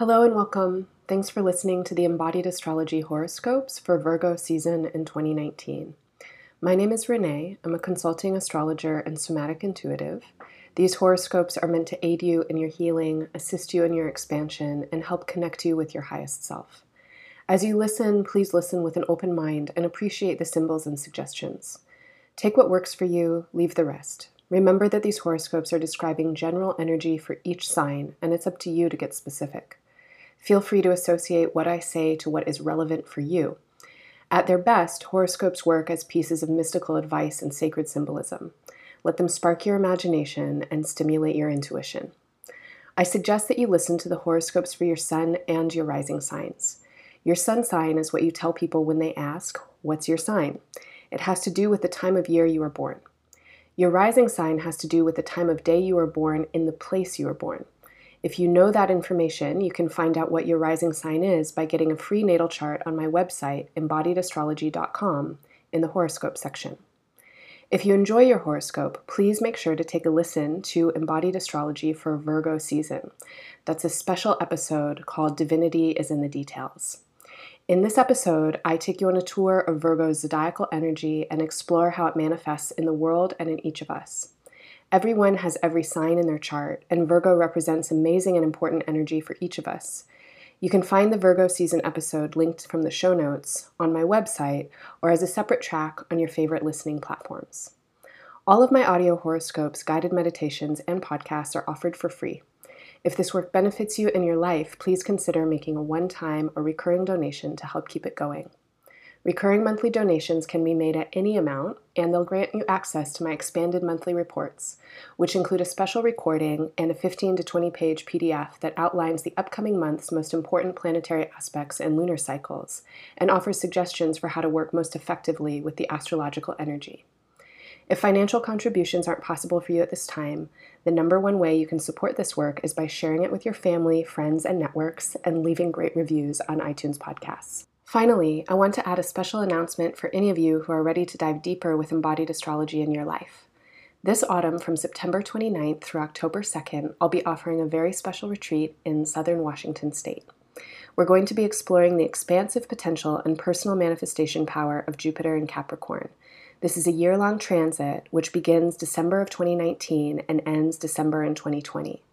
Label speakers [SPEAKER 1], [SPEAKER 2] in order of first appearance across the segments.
[SPEAKER 1] Hello and welcome. Thanks for listening to the Embodied Astrology horoscopes for Virgo season in 2019. My name is Renee. I'm a consulting astrologer and somatic intuitive. These horoscopes are meant to aid you in your healing, assist you in your expansion, and help connect you with your highest self. As you listen, please listen with an open mind and appreciate the symbols and suggestions. Take what works for you, leave the rest. Remember that these horoscopes are describing general energy for each sign, and it's up to you to get specific. Feel free to associate what I say to what is relevant for you. At their best, horoscopes work as pieces of mystical advice and sacred symbolism. Let them spark your imagination and stimulate your intuition. I suggest that you listen to the horoscopes for your sun and your rising signs. Your sun sign is what you tell people when they ask, What's your sign? It has to do with the time of year you were born. Your rising sign has to do with the time of day you were born in the place you were born. If you know that information, you can find out what your rising sign is by getting a free natal chart on my website, embodiedastrology.com, in the horoscope section. If you enjoy your horoscope, please make sure to take a listen to Embodied Astrology for Virgo season. That's a special episode called Divinity is in the Details. In this episode, I take you on a tour of Virgo's zodiacal energy and explore how it manifests in the world and in each of us. Everyone has every sign in their chart, and Virgo represents amazing and important energy for each of us. You can find the Virgo season episode linked from the show notes on my website or as a separate track on your favorite listening platforms. All of my audio horoscopes, guided meditations, and podcasts are offered for free. If this work benefits you in your life, please consider making a one time or recurring donation to help keep it going. Recurring monthly donations can be made at any amount, and they'll grant you access to my expanded monthly reports, which include a special recording and a 15 to 20 page PDF that outlines the upcoming month's most important planetary aspects and lunar cycles, and offers suggestions for how to work most effectively with the astrological energy. If financial contributions aren't possible for you at this time, the number one way you can support this work is by sharing it with your family, friends, and networks, and leaving great reviews on iTunes podcasts. Finally, I want to add a special announcement for any of you who are ready to dive deeper with embodied astrology in your life. This autumn, from September 29th through October 2nd, I'll be offering a very special retreat in southern Washington state. We're going to be exploring the expansive potential and personal manifestation power of Jupiter in Capricorn. This is a year long transit which begins December of 2019 and ends December in 2020.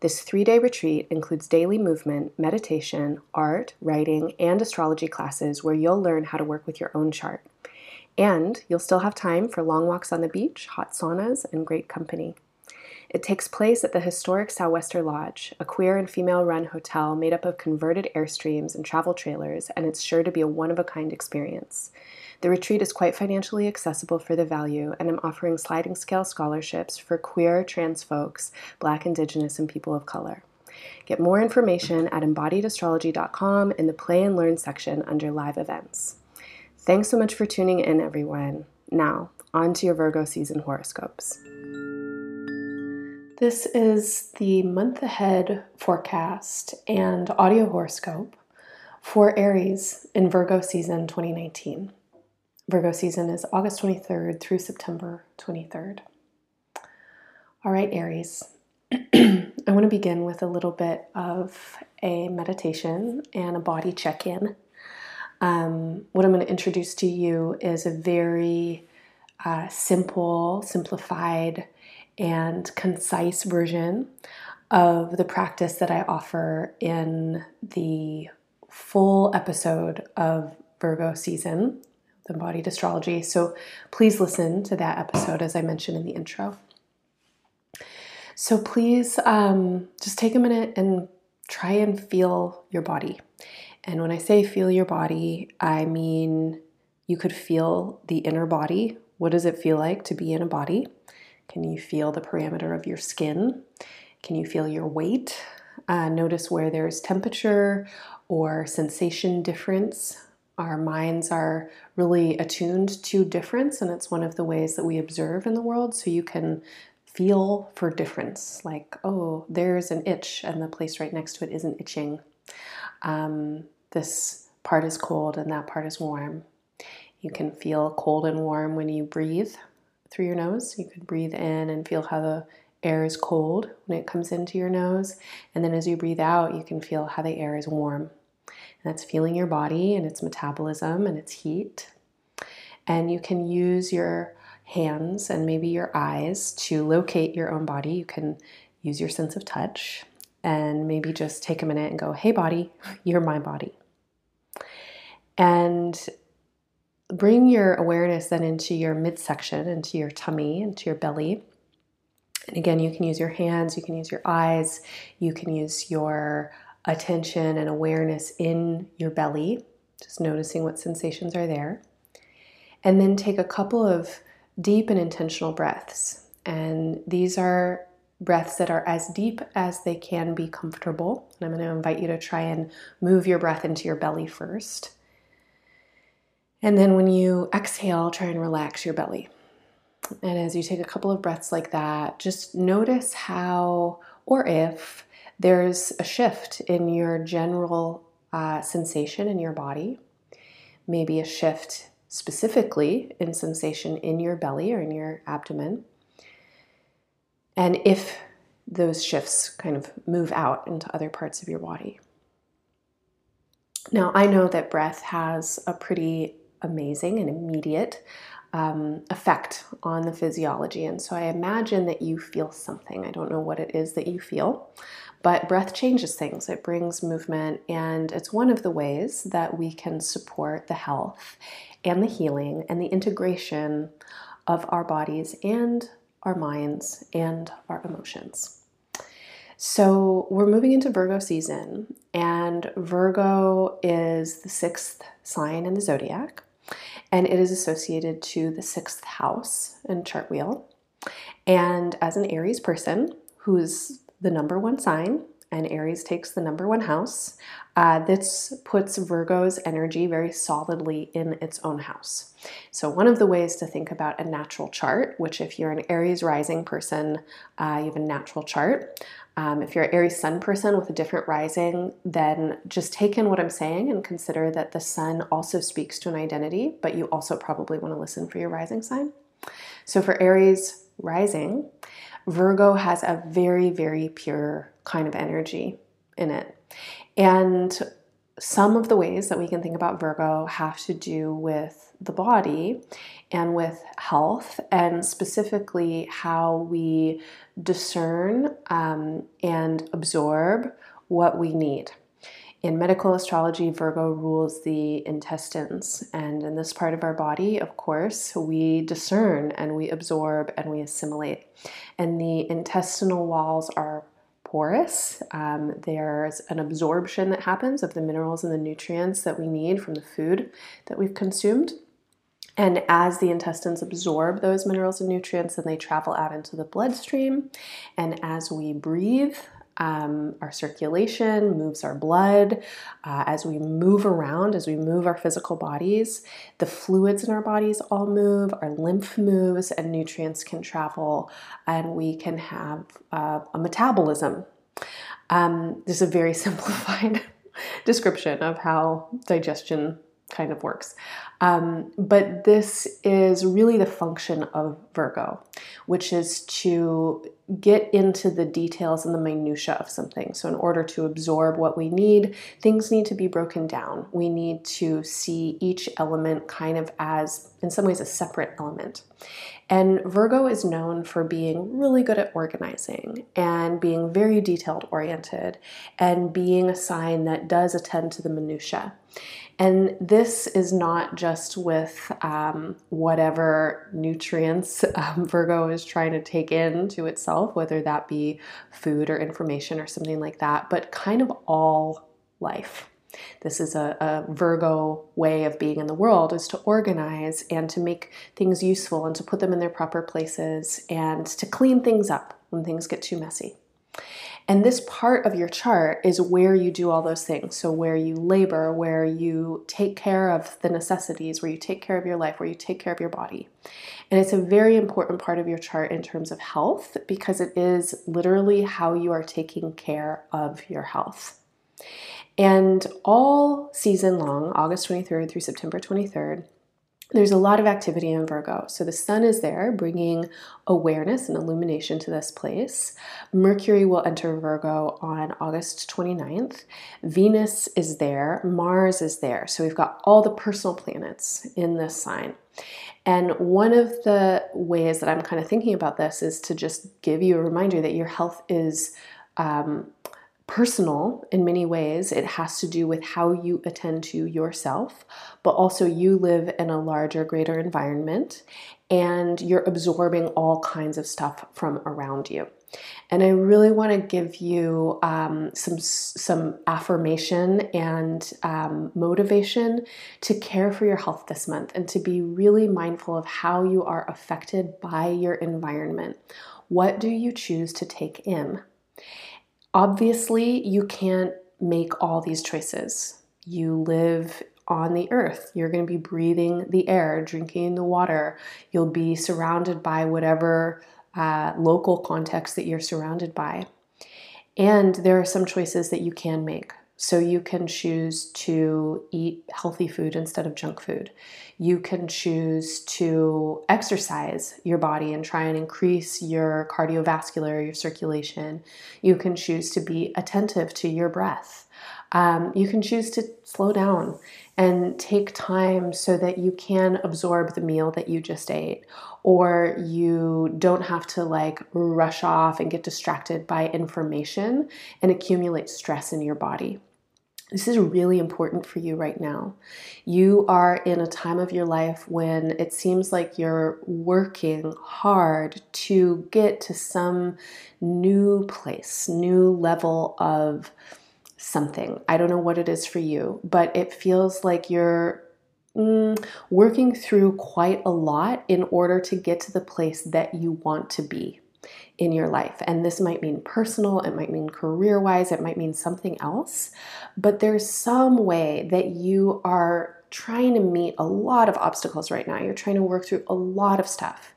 [SPEAKER 1] This three day retreat includes daily movement, meditation, art, writing, and astrology classes where you'll learn how to work with your own chart. And you'll still have time for long walks on the beach, hot saunas, and great company. It takes place at the historic Sou'wester Lodge, a queer and female run hotel made up of converted Airstreams and travel trailers, and it's sure to be a one of a kind experience. The retreat is quite financially accessible for the value, and I'm offering sliding scale scholarships for queer, trans folks, black, indigenous, and people of color. Get more information at embodiedastrology.com in the Play and Learn section under Live Events. Thanks so much for tuning in, everyone. Now, on to your Virgo season horoscopes. This is the month ahead forecast and audio horoscope for Aries in Virgo season 2019. Virgo season is August 23rd through September 23rd. All right, Aries. I want to begin with a little bit of a meditation and a body check in. Um, what I'm going to introduce to you is a very uh, simple, simplified, and concise version of the practice that I offer in the full episode of Virgo season the embodied astrology. So please listen to that episode as I mentioned in the intro. So please um, just take a minute and try and feel your body. And when I say feel your body, I mean you could feel the inner body. What does it feel like to be in a body? Can you feel the parameter of your skin? Can you feel your weight? Uh, notice where there's temperature or sensation difference our minds are really attuned to difference, and it's one of the ways that we observe in the world. So you can feel for difference, like, oh, there's an itch, and the place right next to it isn't itching. Um, this part is cold, and that part is warm. You can feel cold and warm when you breathe through your nose. You could breathe in and feel how the air is cold when it comes into your nose. And then as you breathe out, you can feel how the air is warm. And that's feeling your body and its metabolism and its heat. And you can use your hands and maybe your eyes to locate your own body. You can use your sense of touch and maybe just take a minute and go, hey, body, you're my body. And bring your awareness then into your midsection, into your tummy, into your belly. And again, you can use your hands, you can use your eyes, you can use your attention and awareness in your belly, just noticing what sensations are there. And then take a couple of deep and intentional breaths. And these are breaths that are as deep as they can be comfortable. And I'm going to invite you to try and move your breath into your belly first. And then when you exhale, try and relax your belly. And as you take a couple of breaths like that, just notice how or if there's a shift in your general uh, sensation in your body, maybe a shift specifically in sensation in your belly or in your abdomen. And if those shifts kind of move out into other parts of your body. Now, I know that breath has a pretty amazing and immediate um, effect on the physiology. And so I imagine that you feel something. I don't know what it is that you feel, but breath changes things. It brings movement, and it's one of the ways that we can support the health and the healing and the integration of our bodies and our minds and our emotions. So, we're moving into Virgo season, and Virgo is the sixth sign in the zodiac and it is associated to the sixth house in chart wheel. And as an Aries person, who's the number one sign, and Aries takes the number one house, uh, this puts Virgo's energy very solidly in its own house. So, one of the ways to think about a natural chart, which if you're an Aries rising person, uh, you have a natural chart, um, if you're an Aries sun person with a different rising, then just take in what I'm saying and consider that the sun also speaks to an identity, but you also probably want to listen for your rising sign. So for Aries rising, Virgo has a very, very pure kind of energy in it. And some of the ways that we can think about Virgo have to do with the body and with health, and specifically how we discern um, and absorb what we need. In medical astrology, Virgo rules the intestines, and in this part of our body, of course, we discern and we absorb and we assimilate. And the intestinal walls are porous. Um, there's an absorption that happens of the minerals and the nutrients that we need from the food that we've consumed. And as the intestines absorb those minerals and nutrients, then they travel out into the bloodstream. And as we breathe, um, our circulation moves our blood. Uh, as we move around, as we move our physical bodies, the fluids in our bodies all move, our lymph moves, and nutrients can travel, and we can have uh, a metabolism. Um, this is a very simplified description of how digestion kind of works. Um, but this is really the function of Virgo, which is to get into the details and the minutia of something. So, in order to absorb what we need, things need to be broken down. We need to see each element kind of as, in some ways, a separate element. And Virgo is known for being really good at organizing and being very detailed oriented and being a sign that does attend to the minutia. And this is not just with um, whatever nutrients um, Virgo is trying to take in to itself, whether that be food or information or something like that, but kind of all life. This is a, a, Virgo way of being in the world is to organize and to make things useful and to put them in their proper places and to clean things up when things get too messy. And this part of your chart is where you do all those things. So, where you labor, where you take care of the necessities, where you take care of your life, where you take care of your body. And it's a very important part of your chart in terms of health because it is literally how you are taking care of your health. And all season long, August 23rd through September 23rd, there's a lot of activity in Virgo. So the sun is there, bringing awareness and illumination to this place. Mercury will enter Virgo on August 29th. Venus is there, Mars is there. So we've got all the personal planets in this sign. And one of the ways that I'm kind of thinking about this is to just give you a reminder that your health is um, personal in many ways. It has to do with how you attend to yourself, but also you live in a larger, greater environment and you're absorbing all kinds of stuff from around you. And I really want to give you um, some some affirmation and um, motivation to care for your health this month and to be really mindful of how you are affected by your environment. What do you choose to take in? Obviously, you can't make all these choices. You live on the earth. You're going to be breathing the air, drinking the water. You'll be surrounded by whatever uh, local context that you're surrounded by. And there are some choices that you can make. So you can choose to eat healthy food instead of junk food. You can choose to exercise your body and try and increase your cardiovascular, your circulation. You can choose to be attentive to your breath. Um, you can choose to slow down and take time so that you can absorb the meal that you just ate or you don't have to like rush off and get distracted by information and accumulate stress in your body. This is really important for you right now. You are in a time of your life when it seems like you're working hard to get to some new place, new level of something. I don't know what it is for you, but it feels like you're mm, working through quite a lot in order to get to the place that you want to be in your life. And this might mean personal, it might mean career wise, it might mean something else. But there's some way that you are trying to meet a lot of obstacles right now. You're trying to work through a lot of stuff.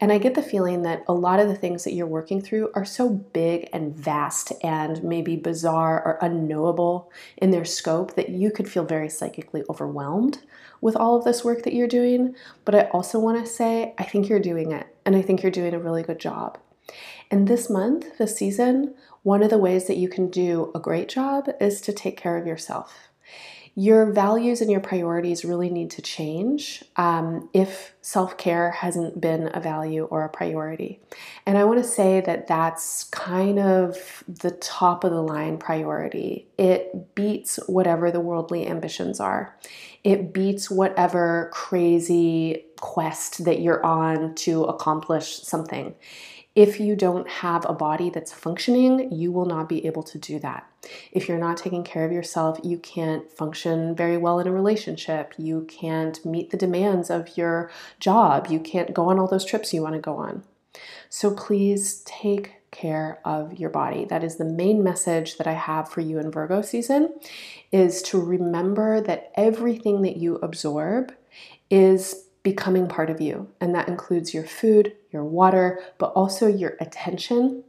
[SPEAKER 1] And I get the feeling that a lot of the things that you're working through are so big and vast and maybe bizarre or unknowable in their scope that you could feel very psychically overwhelmed with all of this work that you're doing. But I also want to say, I think you're doing it, and I think you're doing a really good job. And this month, this season, one of the ways that you can do a great job is to take care of yourself. Your values and your priorities really need to change um, if self care hasn't been a value or a priority. And I want to say that that's kind of the top of the line priority. It beats whatever the worldly ambitions are, it beats whatever crazy quest that you're on to accomplish something. If you don't have a body that's functioning, you will not be able to do that. If you're not taking care of yourself, you can't function very well in a relationship. You can't meet the demands of your job. You can't go on all those trips you want to go on. So please take care of your body. That is the main message that I have for you in Virgo season is to remember that everything that you absorb is becoming part of you. And that includes your food, your water, but also your attention,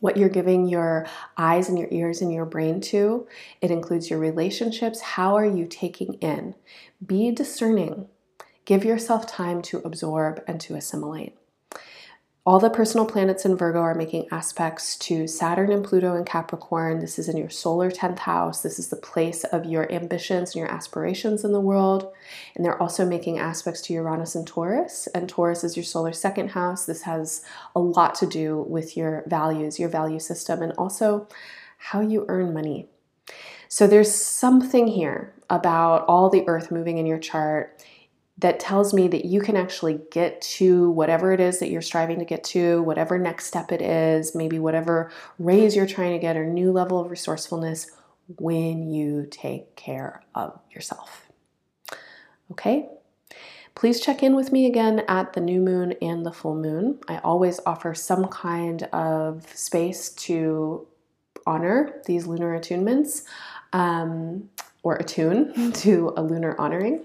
[SPEAKER 1] what you're giving your eyes and your ears and your brain to. It includes your relationships. How are you taking in? Be discerning. Give yourself time to absorb and to assimilate. All the personal planets in Virgo are making aspects to Saturn and Pluto in Capricorn. This is in your solar 10th house. This is the place of your ambitions and your aspirations in the world. And they're also making aspects to Uranus and Taurus. And Taurus is your solar second house. This has a lot to do with your values, your value system, and also how you earn money. So there's something here about all the earth moving in your chart that tells me that you can actually get to whatever it is that you're striving to get to, whatever next step it is, maybe whatever raise you're trying to get or new level of resourcefulness when you take care of yourself. Okay? Please check in with me again at the new moon and the full moon. I always offer some kind of space to honor these lunar attunements um, or attune to a lunar honoring.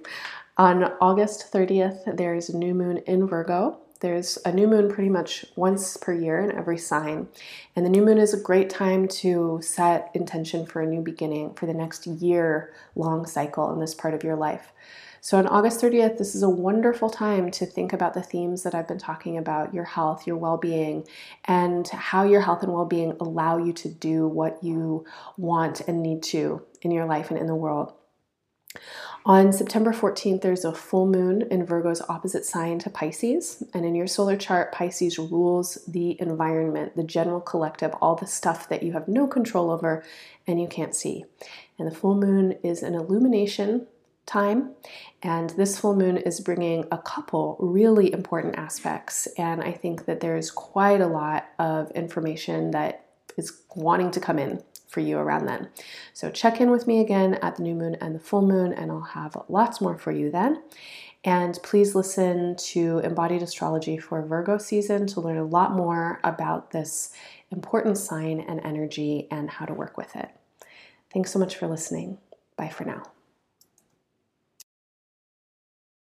[SPEAKER 1] On August 30th, there is a new moon in Virgo. There's a new moon pretty much once per year in every sign. And the new moon is a great time to set intention for a new beginning for the next year long cycle in this part of your life. So, on August 30th, this is a wonderful time to think about the themes that I've been talking about your health, your well being, and how your health and well being allow you to do what you want and need to in your life and in the world. On September 14th, there's a full moon in Virgo's opposite sign to Pisces. And in your solar chart, Pisces rules the environment, the general collective, all the stuff that you have no control over and you can't see. And the full moon is an illumination time. And this full moon is bringing a couple really important aspects. And I think that there's quite a lot of information that is wanting to come in for you around then. So check in with me again at the new moon and the full moon, and I'll have lots more for you then. And please listen to Embodied Astrology for Virgo season to learn a lot more about this important sign and energy and how to work with it. Thanks so much for listening. Bye for now.